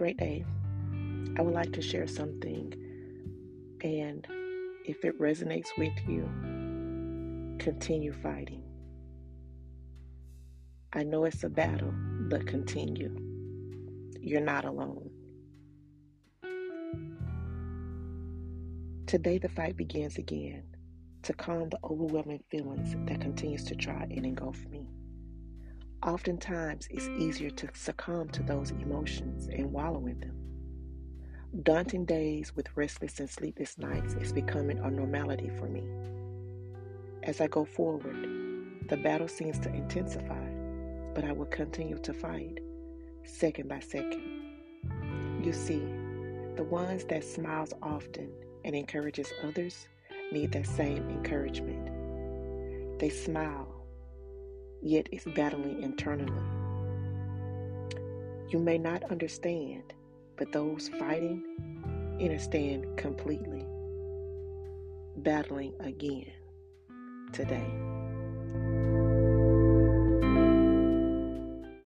great day. I would like to share something, and if it resonates with you, continue fighting. I know it's a battle, but continue. You're not alone. Today, the fight begins again to calm the overwhelming feelings that continues to try and engulf me. Oftentimes, it's easier to succumb to those emotions and wallow in them. Daunting days with restless and sleepless nights is becoming a normality for me. As I go forward, the battle seems to intensify, but I will continue to fight, second by second. You see, the ones that smiles often and encourages others need that same encouragement. They smile, yet is battling internally. You may not understand, but those fighting understand completely. Battling again today.